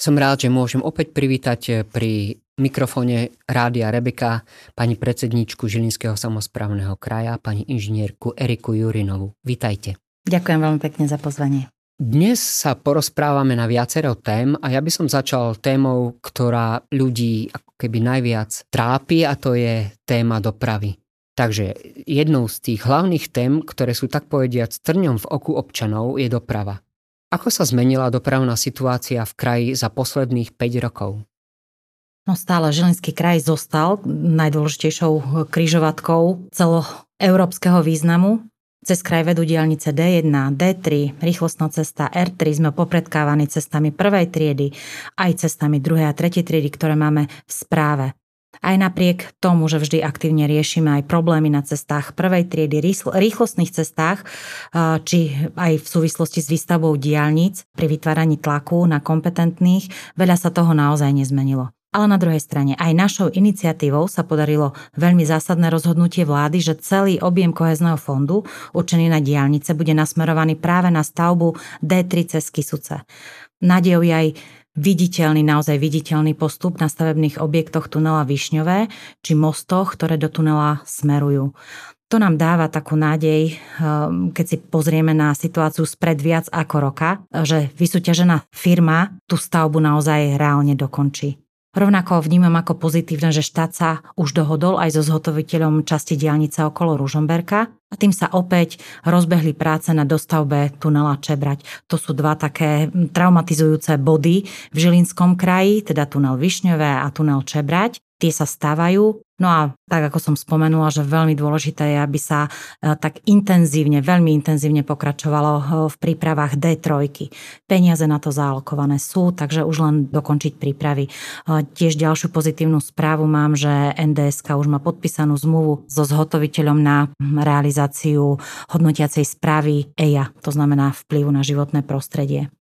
Som rád, že môžem opäť privítať eh, pri mikrofóne Rádia Rebeka pani predsedničku Žilinského samozprávneho kraja, pani inžinierku Eriku Jurinovu. Vítajte. Ďakujem veľmi pekne za pozvanie. Dnes sa porozprávame na viacero tém a ja by som začal témou, ktorá ľudí ako keby najviac trápi a to je téma dopravy. Takže jednou z tých hlavných tém, ktoré sú tak povediať trňom v oku občanov, je doprava. Ako sa zmenila dopravná situácia v kraji za posledných 5 rokov? No stále Žilinský kraj zostal najdôležitejšou kryžovatkou celoeurópskeho významu. Cez kraj vedú diálnice D1, D3, rýchlostná cesta R3, sme popredkávaní cestami prvej triedy, aj cestami druhej a tretej triedy, ktoré máme v správe. Aj napriek tomu, že vždy aktívne riešime aj problémy na cestách prvej triedy, rýchlostných cestách, či aj v súvislosti s výstavbou diálnic pri vytváraní tlaku na kompetentných, veľa sa toho naozaj nezmenilo. Ale na druhej strane aj našou iniciatívou sa podarilo veľmi zásadné rozhodnutie vlády, že celý objem kohezného fondu určený na diálnice bude nasmerovaný práve na stavbu D3 cez Kisuce. Nádejou je aj viditeľný, naozaj viditeľný postup na stavebných objektoch tunela Višňové či mostoch, ktoré do tunela smerujú. To nám dáva takú nádej, ehm, keď si pozrieme na situáciu spred viac ako roka, že vysúťažená firma tú stavbu naozaj reálne dokončí. Rovnako vnímam ako pozitívne, že štát sa už dohodol aj so zhotoviteľom časti diálnice okolo Ružomberka a tým sa opäť rozbehli práce na dostavbe tunela Čebrať. To sú dva také traumatizujúce body v Žilinskom kraji, teda tunel Višňové a tunel Čebrať. Tie sa stávajú No a tak, ako som spomenula, že veľmi dôležité je, aby sa e, tak intenzívne, veľmi intenzívne pokračovalo e, v prípravách D3. Peniaze na to zaalokované sú, takže už len dokončiť prípravy. E, tiež ďalšiu pozitívnu správu mám, že NDSK už má podpísanú zmluvu so zhotoviteľom na realizáciu hodnotiacej správy EIA, to znamená vplyvu na životné prostredie.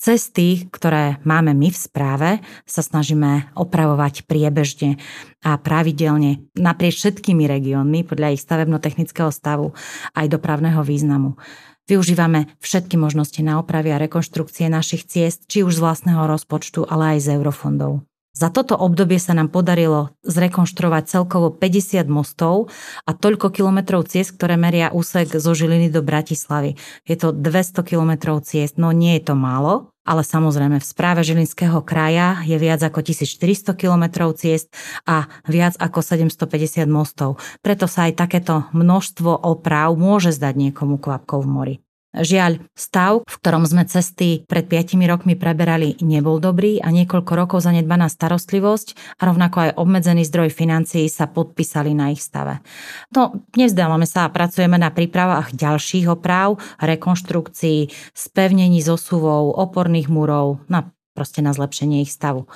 Cesty, ktoré máme my v správe, sa snažíme opravovať priebežne a pravidelne naprieč všetkými regiónmi podľa ich stavebno-technického stavu aj dopravného významu. Využívame všetky možnosti na opravy a rekonštrukcie našich ciest, či už z vlastného rozpočtu, ale aj z eurofondov. Za toto obdobie sa nám podarilo zrekonštruovať celkovo 50 mostov a toľko kilometrov ciest, ktoré meria úsek zo Žiliny do Bratislavy. Je to 200 kilometrov ciest, no nie je to málo, ale samozrejme v správe Žilinského kraja je viac ako 1400 kilometrov ciest a viac ako 750 mostov. Preto sa aj takéto množstvo oprav môže zdať niekomu kvapkou v mori. Žiaľ, stav, v ktorom sme cesty pred 5 rokmi preberali, nebol dobrý a niekoľko rokov zanedbaná starostlivosť a rovnako aj obmedzený zdroj financií sa podpísali na ich stave. No, nevzdávame sa a pracujeme na prípravách ďalších oprav, rekonštrukcií, spevnení zosuvov, oporných múrov, na proste na zlepšenie ich stavu.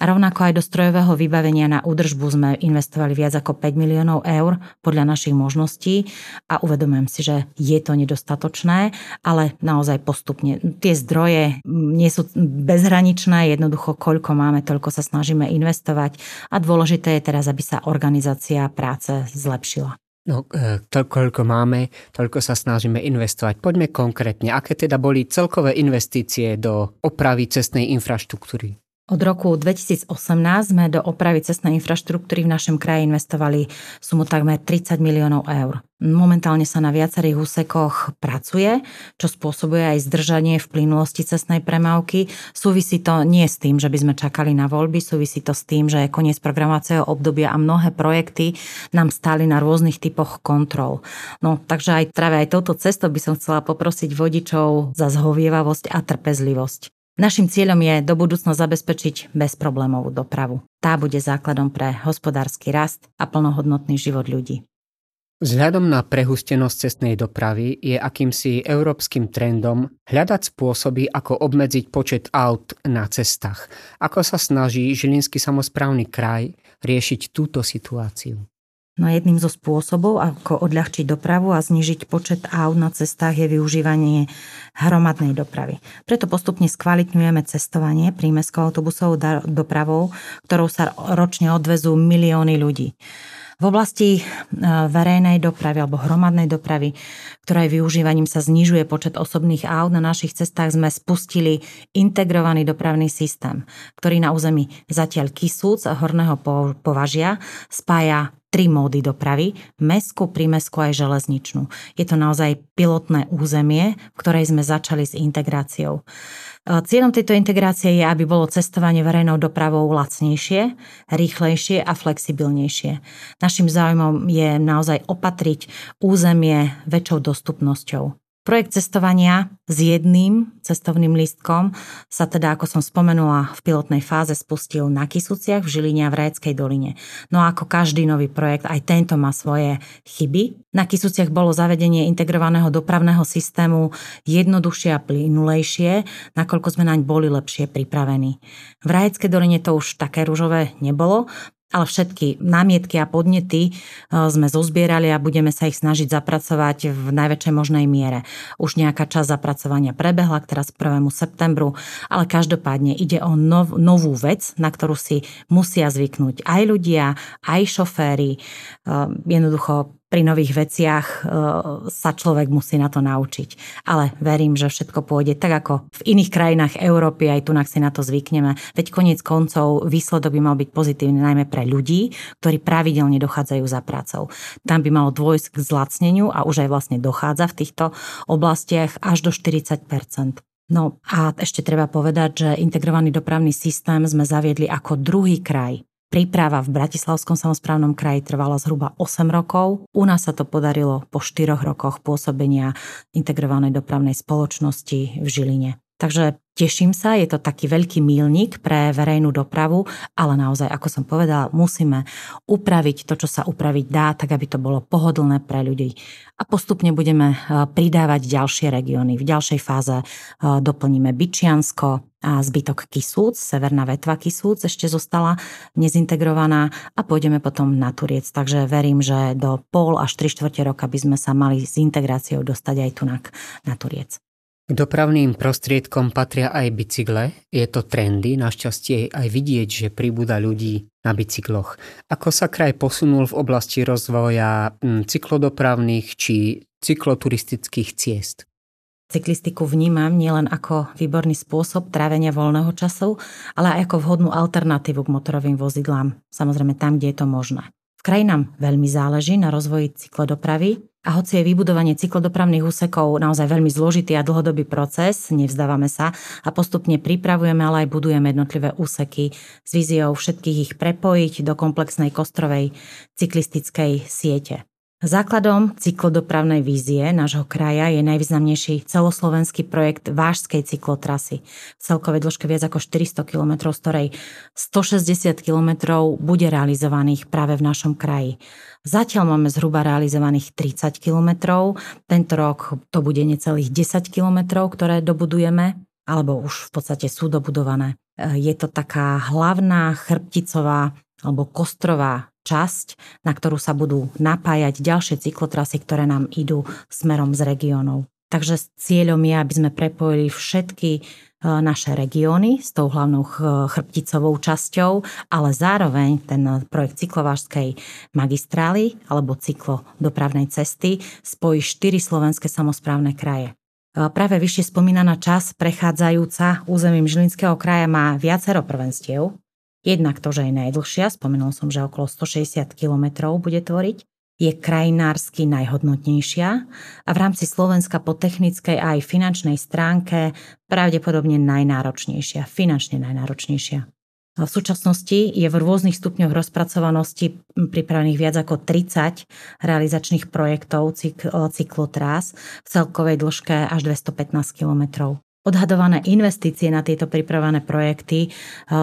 A rovnako aj do strojového vybavenia na údržbu sme investovali viac ako 5 miliónov eur podľa našich možností a uvedomujem si, že je to nedostatočné, ale naozaj postupne. Tie zdroje nie sú bezhraničné, jednoducho koľko máme, toľko sa snažíme investovať a dôležité je teraz, aby sa organizácia práce zlepšila. No, e, to, koľko máme, toľko sa snažíme investovať. Poďme konkrétne, aké teda boli celkové investície do opravy cestnej infraštruktúry? Od roku 2018 sme do opravy cestnej infraštruktúry v našom kraji investovali sumu takmer 30 miliónov eur. Momentálne sa na viacerých úsekoch pracuje, čo spôsobuje aj zdržanie v plynulosti cestnej premávky. Súvisí to nie s tým, že by sme čakali na voľby, súvisí to s tým, že je koniec programovacieho obdobia a mnohé projekty nám stáli na rôznych typoch kontrol. No, takže aj práve aj touto cestou by som chcela poprosiť vodičov za zhovievavosť a trpezlivosť. Našim cieľom je do budúcna zabezpečiť bezproblémovú dopravu. Tá bude základom pre hospodársky rast a plnohodnotný život ľudí. Vzhľadom na prehustenosť cestnej dopravy je akýmsi európskym trendom hľadať spôsoby, ako obmedziť počet aut na cestách. Ako sa snaží Žilinský samozprávny kraj riešiť túto situáciu? No jedným zo spôsobov, ako odľahčiť dopravu a znižiť počet aut na cestách je využívanie hromadnej dopravy. Preto postupne skvalitňujeme cestovanie prímeskou autobusovou dopravou, ktorou sa ročne odvezú milióny ľudí. V oblasti e, verejnej dopravy alebo hromadnej dopravy, ktorej využívaním sa znižuje počet osobných aut, na našich cestách sme spustili integrovaný dopravný systém, ktorý na území zatiaľ Kisúc a Horného považia spája tri módy dopravy, mestskú, prímeskú aj železničnú. Je to naozaj pilotné územie, v ktorej sme začali s integráciou. Cieľom tejto integrácie je, aby bolo cestovanie verejnou dopravou lacnejšie, rýchlejšie a flexibilnejšie. Našim záujmom je naozaj opatriť územie väčšou dostupnosťou. Projekt cestovania s jedným cestovným lístkom sa teda, ako som spomenula, v pilotnej fáze spustil na Kisuciach v Žiline a v Rajeckej doline. No a ako každý nový projekt, aj tento má svoje chyby. Na Kisuciach bolo zavedenie integrovaného dopravného systému jednoduchšie a plynulejšie, nakoľko sme naň boli lepšie pripravení. V Rajeckej doline to už také rúžové nebolo, ale všetky námietky a podnety e, sme zozbierali a budeme sa ich snažiť zapracovať v najväčšej možnej miere. Už nejaká časť zapracovania prebehla k teraz 1. septembru, ale každopádne ide o nov, novú vec, na ktorú si musia zvyknúť aj ľudia, aj šoféry. E, jednoducho pri nových veciach e, sa človek musí na to naučiť. Ale verím, že všetko pôjde tak, ako v iných krajinách Európy, aj tu si na to zvykneme. Veď koniec koncov výsledok by mal byť pozitívny najmä pre ľudí, ktorí pravidelne dochádzajú za prácou. Tam by malo dôjsť k zlacneniu a už aj vlastne dochádza v týchto oblastiach až do 40% No a ešte treba povedať, že integrovaný dopravný systém sme zaviedli ako druhý kraj Príprava v Bratislavskom samozprávnom kraji trvala zhruba 8 rokov. U nás sa to podarilo po 4 rokoch pôsobenia integrovanej dopravnej spoločnosti v Žiline. Takže teším sa, je to taký veľký mílnik pre verejnú dopravu, ale naozaj, ako som povedala, musíme upraviť to, čo sa upraviť dá, tak aby to bolo pohodlné pre ľudí. A postupne budeme e, pridávať ďalšie regióny. V ďalšej fáze e, doplníme Byčiansko, a zbytok Kisúc, severná vetva Kisúc ešte zostala nezintegrovaná a pôjdeme potom na Turiec. Takže verím, že do pol až tri štvrte roka by sme sa mali s integráciou dostať aj tu na Turiec. Dopravným prostriedkom patria aj bicykle. Je to trendy, našťastie aj vidieť, že pribúda ľudí na bicykloch. Ako sa kraj posunul v oblasti rozvoja hm, cyklodopravných či cykloturistických ciest? Cyklistiku vnímam nielen ako výborný spôsob trávenia voľného času, ale aj ako vhodnú alternatívu k motorovým vozidlám, samozrejme tam, kde je to možné. V kraji nám veľmi záleží na rozvoji cyklodopravy a hoci je vybudovanie cyklodopravných úsekov naozaj veľmi zložitý a dlhodobý proces, nevzdávame sa a postupne pripravujeme, ale aj budujeme jednotlivé úseky s víziou všetkých ich prepojiť do komplexnej kostrovej cyklistickej siete. Základom cyklodopravnej vízie nášho kraja je najvýznamnejší celoslovenský projekt Vážskej cyklotrasy. V celkovej dĺžke viac ako 400 km, z ktorej 160 km bude realizovaných práve v našom kraji. Zatiaľ máme zhruba realizovaných 30 km. Tento rok to bude necelých 10 km, ktoré dobudujeme, alebo už v podstate sú dobudované. Je to taká hlavná chrbticová alebo kostrová časť, na ktorú sa budú napájať ďalšie cyklotrasy, ktoré nám idú smerom z regiónov. Takže cieľom je, aby sme prepojili všetky e, naše regióny s tou hlavnou chrbticovou časťou, ale zároveň ten projekt cyklovážskej magistrály alebo cyklodopravnej cesty spojí štyri slovenské samozprávne kraje. E, práve vyššie spomínaná čas prechádzajúca územím Žilinského kraja má viacero prvenstiev, Jednak to, že je najdlhšia, spomenul som, že okolo 160 km bude tvoriť, je krajinársky najhodnotnejšia a v rámci Slovenska po technickej a aj finančnej stránke pravdepodobne najnáročnejšia, finančne najnáročnejšia. V súčasnosti je v rôznych stupňoch rozpracovanosti pripravených viac ako 30 realizačných projektov cyklotrás v celkovej dĺžke až 215 kilometrov. Odhadované investície na tieto pripravené projekty e,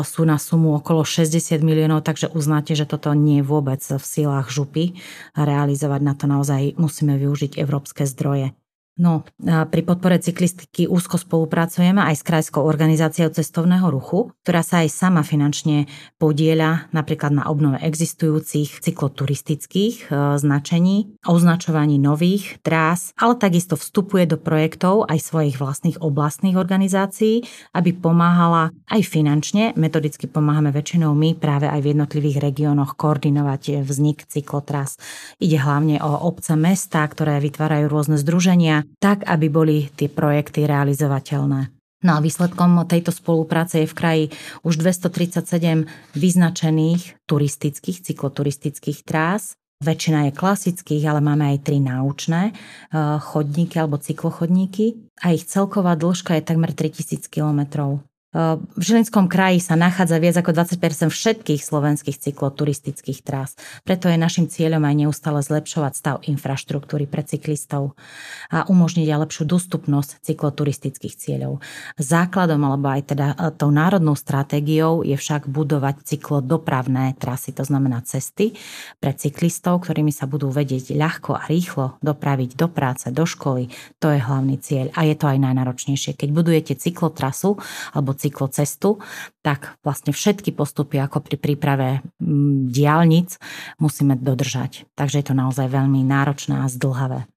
sú na sumu okolo 60 miliónov, takže uznáte, že toto nie je vôbec v silách župy realizovať. Na to naozaj musíme využiť európske zdroje. No, pri podpore cyklistiky úzko spolupracujeme aj s Krajskou organizáciou cestovného ruchu, ktorá sa aj sama finančne podieľa napríklad na obnove existujúcich cykloturistických e, značení, označovaní nových trás, ale takisto vstupuje do projektov aj svojich vlastných oblastných organizácií, aby pomáhala aj finančne, metodicky pomáhame väčšinou my práve aj v jednotlivých regiónoch koordinovať vznik cyklotras. Ide hlavne o obce, mesta, ktoré vytvárajú rôzne združenia, tak, aby boli tie projekty realizovateľné. No a výsledkom tejto spolupráce je v kraji už 237 vyznačených turistických, cykloturistických trás. Väčšina je klasických, ale máme aj tri náučné eh, chodníky alebo cyklochodníky a ich celková dĺžka je takmer 3000 kilometrov. V Žilinskom kraji sa nachádza viac ako 20% všetkých slovenských cykloturistických trás. Preto je našim cieľom aj neustále zlepšovať stav infraštruktúry pre cyklistov a umožniť aj lepšiu dostupnosť cykloturistických cieľov. Základom alebo aj teda e, tou národnou stratégiou je však budovať cyklodopravné trasy, to znamená cesty pre cyklistov, ktorými sa budú vedieť ľahko a rýchlo dopraviť do práce, do školy. To je hlavný cieľ a je to aj najnáročnejšie. Keď budujete cyklotrasu alebo cyklocestu, tak vlastne všetky postupy ako pri príprave mm, diálnic musíme dodržať. Takže je to naozaj veľmi náročné a zdlhavé.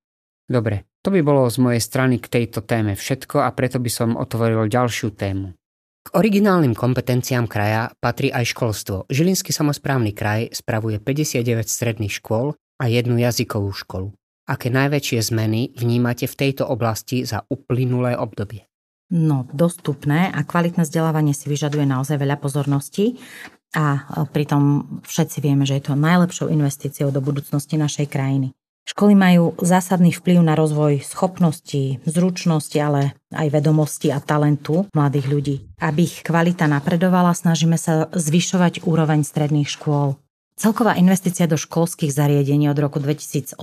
Dobre, to by bolo z mojej strany k tejto téme všetko a preto by som otvoril ďalšiu tému. K originálnym kompetenciám kraja patrí aj školstvo. Žilinský samozprávny kraj spravuje 59 stredných škôl a jednu jazykovú školu. Aké najväčšie zmeny vnímate v tejto oblasti za uplynulé obdobie? No, dostupné a kvalitné vzdelávanie si vyžaduje naozaj veľa pozornosti a pritom všetci vieme, že je to najlepšou investíciou do budúcnosti našej krajiny. Školy majú zásadný vplyv na rozvoj schopností, zručnosti, ale aj vedomosti a talentu mladých ľudí. Aby ich kvalita napredovala, snažíme sa zvyšovať úroveň stredných škôl. Celková investícia do školských zariadení od roku 2018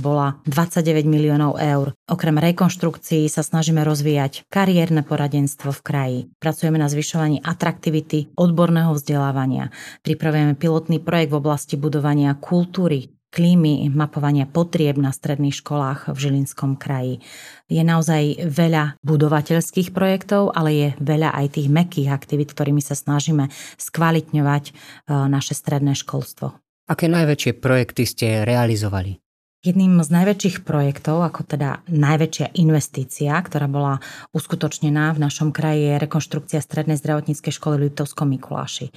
bola 29 miliónov eur. Okrem rekonštrukcií sa snažíme rozvíjať kariérne poradenstvo v kraji. Pracujeme na zvyšovaní atraktivity odborného vzdelávania. Pripravujeme pilotný projekt v oblasti budovania kultúry klímy, mapovania potrieb na stredných školách v Žilinskom kraji. Je naozaj veľa budovateľských projektov, ale je veľa aj tých mekých aktivít, ktorými sa snažíme skvalitňovať e, naše stredné školstvo. Aké najväčšie projekty ste realizovali? Jedným z najväčších projektov, ako teda najväčšia investícia, ktorá bola uskutočnená v našom kraji, je rekonštrukcia Strednej zdravotníckej školy v Litovskom Mikuláši.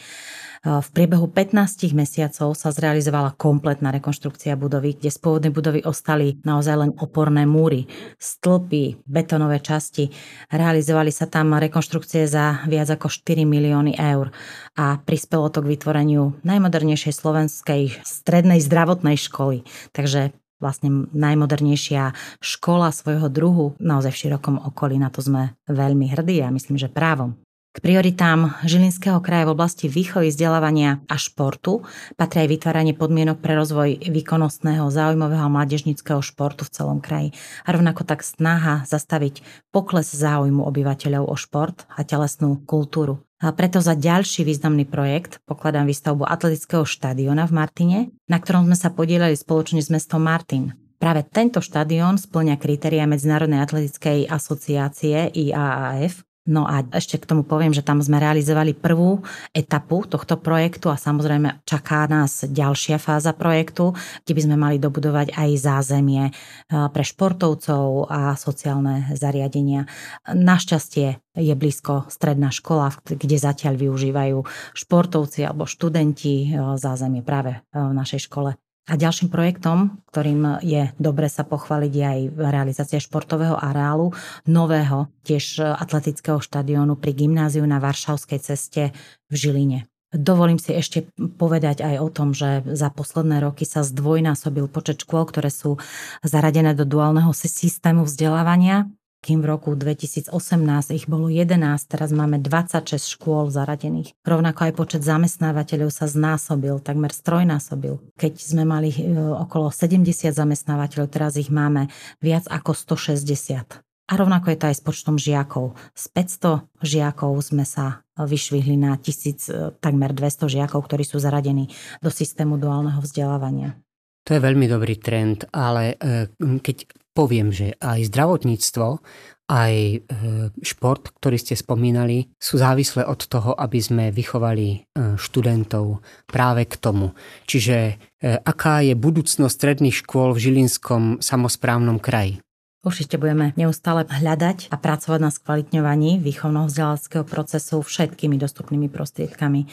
V priebehu 15 mesiacov sa zrealizovala kompletná rekonštrukcia budovy, kde z pôvodnej budovy ostali naozaj len oporné múry, stĺpy, betonové časti. Realizovali sa tam rekonštrukcie za viac ako 4 milióny eur a prispelo to k vytvoreniu najmodernejšej slovenskej strednej zdravotnej školy. Takže vlastne najmodernejšia škola svojho druhu naozaj v širokom okolí. Na to sme veľmi hrdí a myslím, že právom. K prioritám Žilinského kraja v oblasti výchovy, vzdelávania a športu patrí aj vytváranie podmienok pre rozvoj výkonnostného, záujmového a mládežnického športu v celom kraji a rovnako tak snaha zastaviť pokles záujmu obyvateľov o šport a telesnú kultúru. A preto za ďalší významný projekt pokladám výstavbu atletického štadiona v Martine, na ktorom sme sa podielali spoločne s mestom Martin. Práve tento štadión splňa kritéria Medzinárodnej atletickej asociácie IAAF No a ešte k tomu poviem, že tam sme realizovali prvú etapu tohto projektu a samozrejme čaká nás ďalšia fáza projektu, kde by sme mali dobudovať aj zázemie pre športovcov a sociálne zariadenia. Našťastie je blízko stredná škola, kde zatiaľ využívajú športovci alebo študenti zázemie práve v našej škole. A ďalším projektom, ktorým je dobre sa pochváliť, je aj realizácia športového areálu nového, tiež atletického štadiónu pri gymnáziu na Varšavskej ceste v Žiline. Dovolím si ešte povedať aj o tom, že za posledné roky sa zdvojnásobil počet škôl, ktoré sú zaradené do duálneho systému vzdelávania kým v roku 2018 ich bolo 11, teraz máme 26 škôl zaradených. Rovnako aj počet zamestnávateľov sa znásobil, takmer strojnásobil. Keď sme mali e, okolo 70 zamestnávateľov, teraz ich máme viac ako 160. A rovnako je to aj s počtom žiakov. Z 500 žiakov sme sa vyšvihli na 1000, e, takmer 200 žiakov, ktorí sú zaradení do systému duálneho vzdelávania. To je veľmi dobrý trend, ale e, keď poviem, že aj zdravotníctvo, aj e, šport, ktorý ste spomínali, sú závislé od toho, aby sme vychovali e, študentov práve k tomu. Čiže e, aká je budúcnosť stredných škôl v Žilinskom samozprávnom kraji? Určite budeme neustále hľadať a pracovať na skvalitňovaní výchovno vzdelávackého procesu všetkými dostupnými prostriedkami.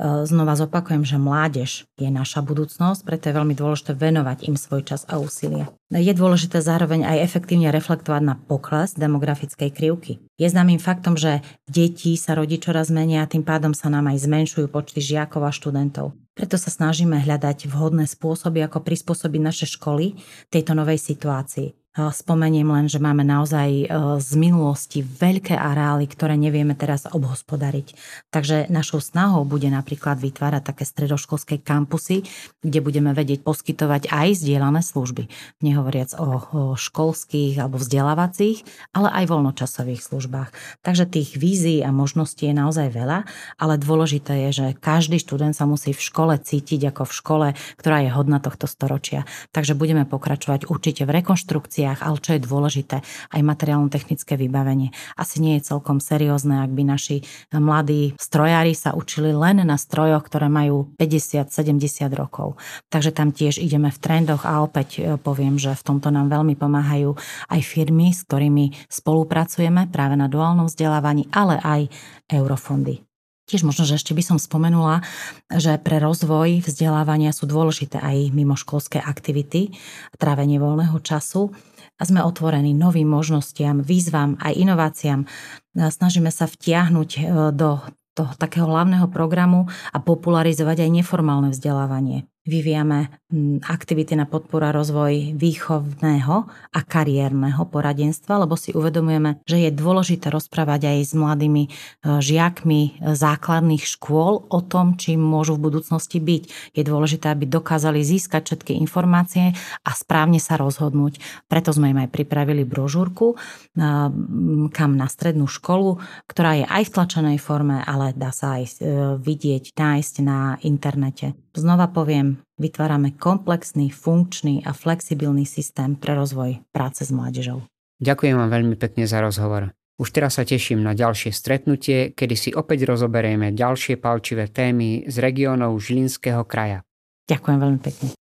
E, znova zopakujem, že mládež je naša budúcnosť, preto je veľmi dôležité venovať im svoj čas a úsilie. Je dôležité zároveň aj efektívne reflektovať na pokles demografickej krivky. Je známym faktom, že deti sa rodí čoraz menej a tým pádom sa nám aj zmenšujú počty žiakov a študentov. Preto sa snažíme hľadať vhodné spôsoby, ako prispôsobiť naše školy tejto novej situácii. Spomeniem len, že máme naozaj e, z minulosti veľké areály, ktoré nevieme teraz obhospodariť. Takže našou snahou bude napríklad vytvárať také stredoškolské kampusy, kde budeme vedieť poskytovať aj zdieľané služby. Nehovoriac o školských alebo vzdelávacích, ale aj voľnočasových službách. Takže tých vízií a možností je naozaj veľa, ale dôležité je, že každý študent sa musí v škole cítiť ako v škole, ktorá je hodná tohto storočia. Takže budeme pokračovať určite v rekonštrukcii veciach, ale čo je dôležité, aj materiálno-technické vybavenie. Asi nie je celkom seriózne, ak by naši mladí strojári sa učili len na strojoch, ktoré majú 50-70 rokov. Takže tam tiež ideme v trendoch a opäť e, poviem, že v tomto nám veľmi pomáhajú aj firmy, s ktorými spolupracujeme práve na duálnom vzdelávaní, ale aj eurofondy. Tiež možno, že ešte by som spomenula, že pre rozvoj vzdelávania sú dôležité aj mimoškolské aktivity, trávenie voľného času a sme otvorení novým možnostiam, výzvam aj inováciám. Snažíme sa vtiahnuť e, do toho takého hlavného programu a popularizovať aj neformálne vzdelávanie vyvíjame aktivity na podporu a rozvoj výchovného a kariérneho poradenstva, lebo si uvedomujeme, že je dôležité rozprávať aj s mladými e, žiakmi e, základných škôl o tom, čím môžu v budúcnosti byť. Je dôležité, aby dokázali získať všetky informácie a správne sa rozhodnúť. Preto sme im aj pripravili brožúrku e, kam na strednú školu, ktorá je aj v tlačenej forme, ale dá sa aj vidieť, nájsť na internete. Znova poviem, vytvárame komplexný, funkčný a flexibilný systém pre rozvoj práce s mládežou. Ďakujem vám veľmi pekne za rozhovor. Už teraz sa teším na ďalšie stretnutie, kedy si opäť rozoberieme ďalšie palčivé témy z regiónov Žilinského kraja. Ďakujem veľmi pekne.